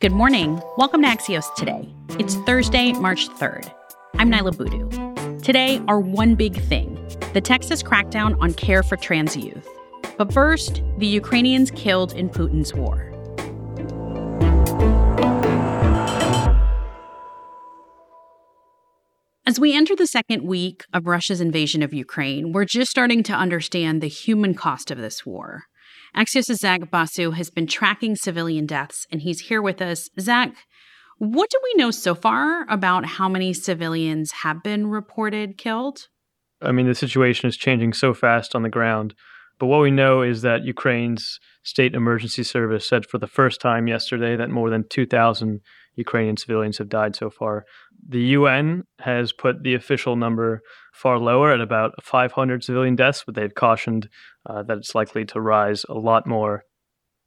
Good morning. Welcome to Axios Today. It's Thursday, March 3rd. I'm Niala Boodhoo. Today, our one big thing the Texas crackdown on care for trans youth. But first, the Ukrainians killed in Putin's war. As we enter the second week of Russia's invasion of Ukraine, we're just starting to understand the human cost of this war. Axios' Zach Basu has been tracking civilian deaths, and he's here with us. Zach, what do we know so far about how many civilians have been reported killed? I mean, the situation is changing so fast on the ground. But what we know is that Ukraine's state emergency service said for the first time yesterday that more than 2,000 Ukrainian civilians have died so far. The UN has put the official number far lower at about 500 civilian deaths, but they've cautioned uh, that it's likely to rise a lot more.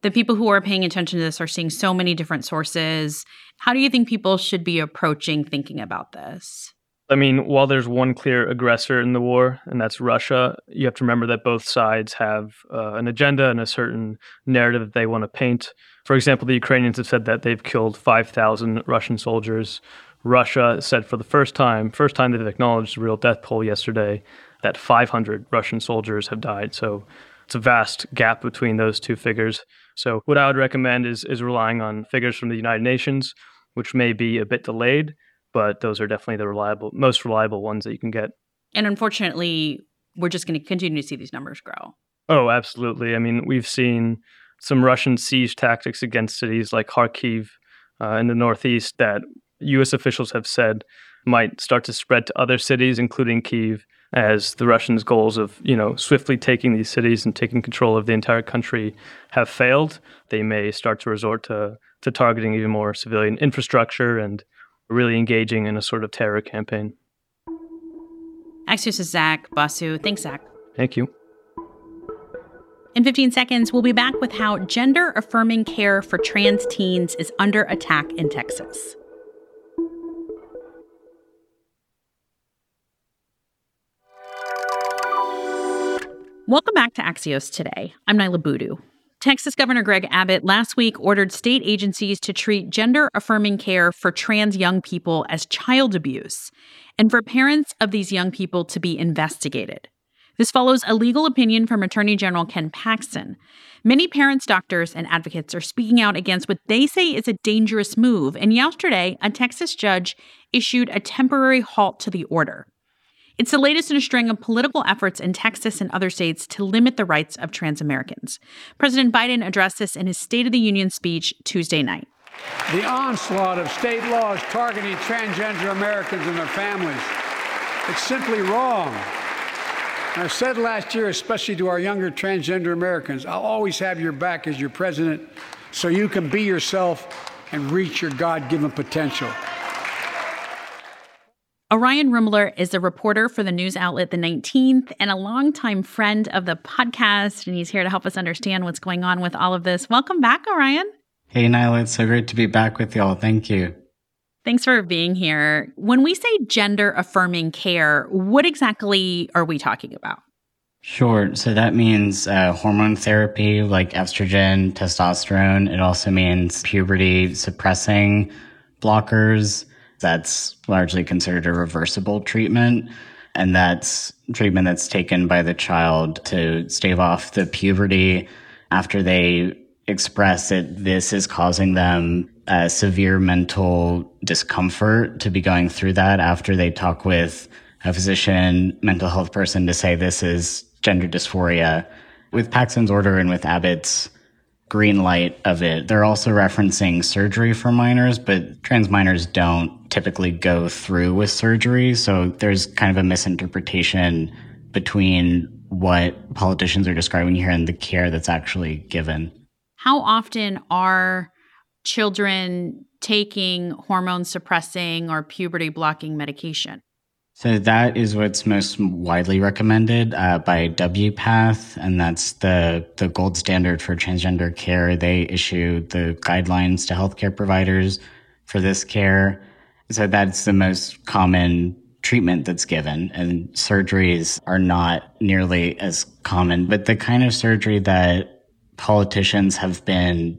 The people who are paying attention to this are seeing so many different sources. How do you think people should be approaching thinking about this? I mean, while there's one clear aggressor in the war, and that's Russia, you have to remember that both sides have uh, an agenda and a certain narrative that they want to paint. For example, the Ukrainians have said that they've killed 5,000 Russian soldiers. Russia said for the first time, first time they've acknowledged the real death toll yesterday, that 500 Russian soldiers have died. So it's a vast gap between those two figures. So what I would recommend is is relying on figures from the United Nations, which may be a bit delayed, but those are definitely the reliable, most reliable ones that you can get. And unfortunately, we're just going to continue to see these numbers grow. Oh, absolutely. I mean, we've seen some Russian siege tactics against cities like Kharkiv uh, in the northeast that U.S. officials have said might start to spread to other cities, including Kiev, as the Russians' goals of you know swiftly taking these cities and taking control of the entire country have failed. They may start to resort to to targeting even more civilian infrastructure and really engaging in a sort of terror campaign. Axios' Zach Basu. Thanks, Zach. Thank you. In 15 seconds, we'll be back with how gender affirming care for trans teens is under attack in Texas. Welcome back to Axios today. I'm Niala Boodhoo. Texas Governor Greg Abbott last week ordered state agencies to treat gender affirming care for trans young people as child abuse and for parents of these young people to be investigated. This follows a legal opinion from Attorney General Ken Paxton. Many parents, doctors, and advocates are speaking out against what they say is a dangerous move, and yesterday, a Texas judge issued a temporary halt to the order. It's the latest in a string of political efforts in Texas and other states to limit the rights of trans Americans. President Biden addressed this in his State of the Union speech Tuesday night. The onslaught of state laws targeting transgender Americans and their families. It's simply wrong. And I said last year, especially to our younger transgender Americans, I'll always have your back as your president so you can be yourself and reach your God given potential. Orion Rumler is a reporter for the news outlet The 19th and a longtime friend of the podcast, and he's here to help us understand what's going on with all of this. Welcome back, Orion. Hey, Niala. It's so great to be back with y'all. Thank you. Thanks for being here. When we say gender affirming care, what exactly are we talking about? Sure. So that means uh, hormone therapy like estrogen, testosterone. It also means puberty suppressing blockers that's largely considered a reversible treatment. And that's treatment that's taken by the child to stave off the puberty after they express that this is causing them a severe mental discomfort to be going through that after they talk with a physician, mental health person to say this is gender dysphoria. With Paxton's order and with Abbott's green light of it. They're also referencing surgery for minors, but trans minors don't typically go through with surgery. So there's kind of a misinterpretation between what politicians are describing here and the care that's actually given. How often are children taking hormone suppressing or puberty blocking medication? So that is what's most widely recommended uh, by WPATH, and that's the the gold standard for transgender care. They issue the guidelines to healthcare providers for this care. So that's the most common treatment that's given, and surgeries are not nearly as common. But the kind of surgery that politicians have been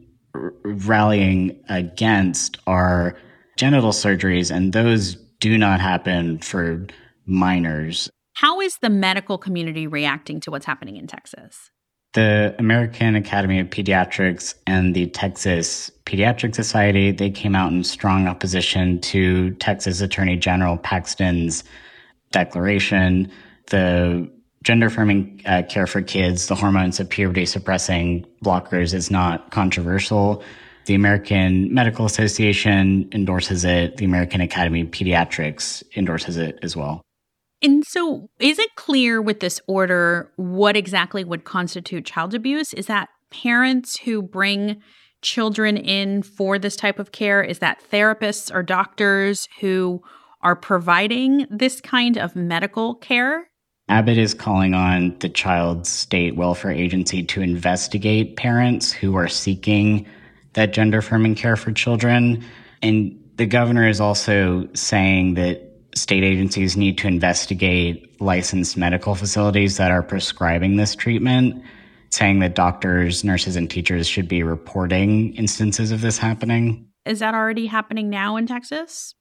rallying against are genital surgeries, and those do not happen for minors. How is the medical community reacting to what's happening in Texas? The American Academy of Pediatrics and the Texas Pediatric Society, they came out in strong opposition to Texas Attorney General Paxton's declaration. The gender affirming uh, care for kids, the hormones of puberty suppressing blockers is not controversial. The American Medical Association endorses it. The American Academy of Pediatrics endorses it as well. And so, is it clear with this order what exactly would constitute child abuse? Is that parents who bring children in for this type of care? Is that therapists or doctors who are providing this kind of medical care? Abbott is calling on the Child State Welfare Agency to investigate parents who are seeking that gender affirming care for children. And the governor is also saying that state agencies need to investigate licensed medical facilities that are prescribing this treatment, saying that doctors, nurses, and teachers should be reporting instances of this happening. Is that already happening now in Texas?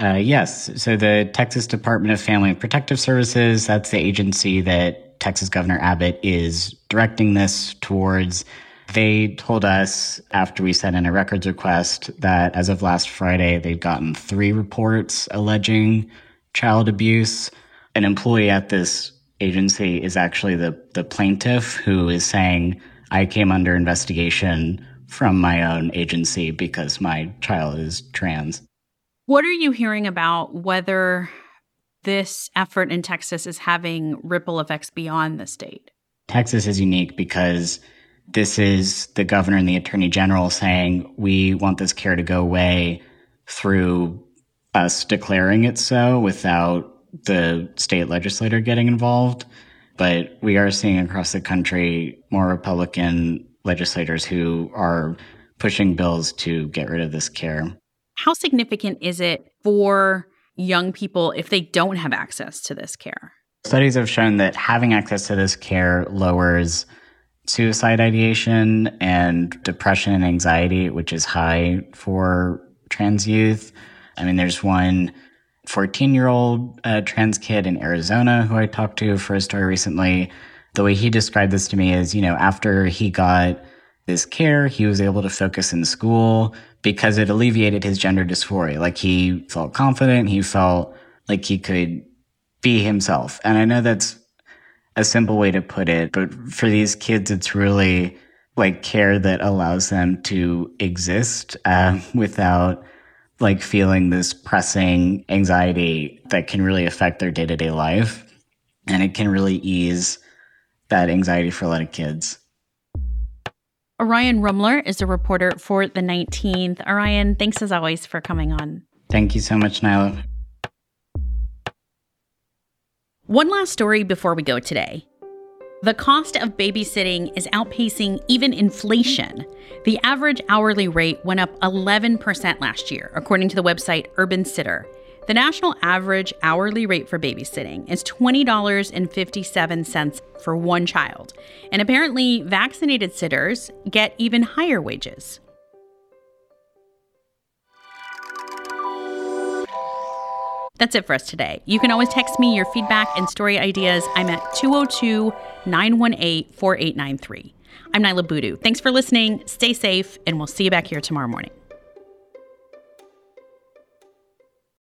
Uh, yes. So the Texas Department of Family and Protective Services, that's the agency that Texas Governor Abbott is directing this towards. They told us after we sent in a records request that as of last Friday, they'd gotten three reports alleging child abuse. An employee at this agency is actually the, the plaintiff who is saying, I came under investigation from my own agency because my child is trans. What are you hearing about whether this effort in Texas is having ripple effects beyond the state? Texas is unique because this is the governor and the attorney general saying, we want this care to go away through us declaring it so without the state legislator getting involved. But we are seeing across the country more Republican legislators who are pushing bills to get rid of this care. How significant is it for young people if they don't have access to this care? Studies have shown that having access to this care lowers suicide ideation and depression and anxiety, which is high for trans youth. I mean, there's one 14 year old uh, trans kid in Arizona who I talked to for a story recently. The way he described this to me is, you know, after he got this care, he was able to focus in school because it alleviated his gender dysphoria. Like he felt confident, he felt like he could be himself. And I know that's a simple way to put it, but for these kids, it's really like care that allows them to exist uh, without like feeling this pressing anxiety that can really affect their day to day life. And it can really ease that anxiety for a lot of kids. Orion Rumler is a reporter for the 19th. Orion, thanks as always for coming on. Thank you so much, Niala. One last story before we go today. The cost of babysitting is outpacing even inflation. The average hourly rate went up 11% last year, according to the website Urban Sitter. The national average hourly rate for babysitting is $20.57 for one child. And apparently, vaccinated sitters get even higher wages. That's it for us today. You can always text me your feedback and story ideas. I'm at 202 918 4893. I'm Niala Boodhoo. Thanks for listening. Stay safe, and we'll see you back here tomorrow morning.